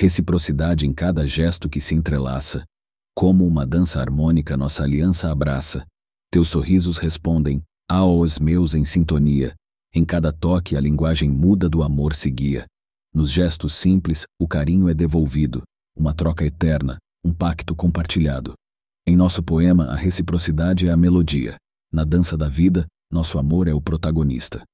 Reciprocidade em cada gesto que se entrelaça. Como uma dança harmônica nossa aliança abraça. Teus sorrisos respondem, aos meus em sintonia. Em cada toque a linguagem muda do amor se guia. Nos gestos simples, o carinho é devolvido. Uma troca eterna, um pacto compartilhado. Em nosso poema, a reciprocidade é a melodia. Na dança da vida, nosso amor é o protagonista.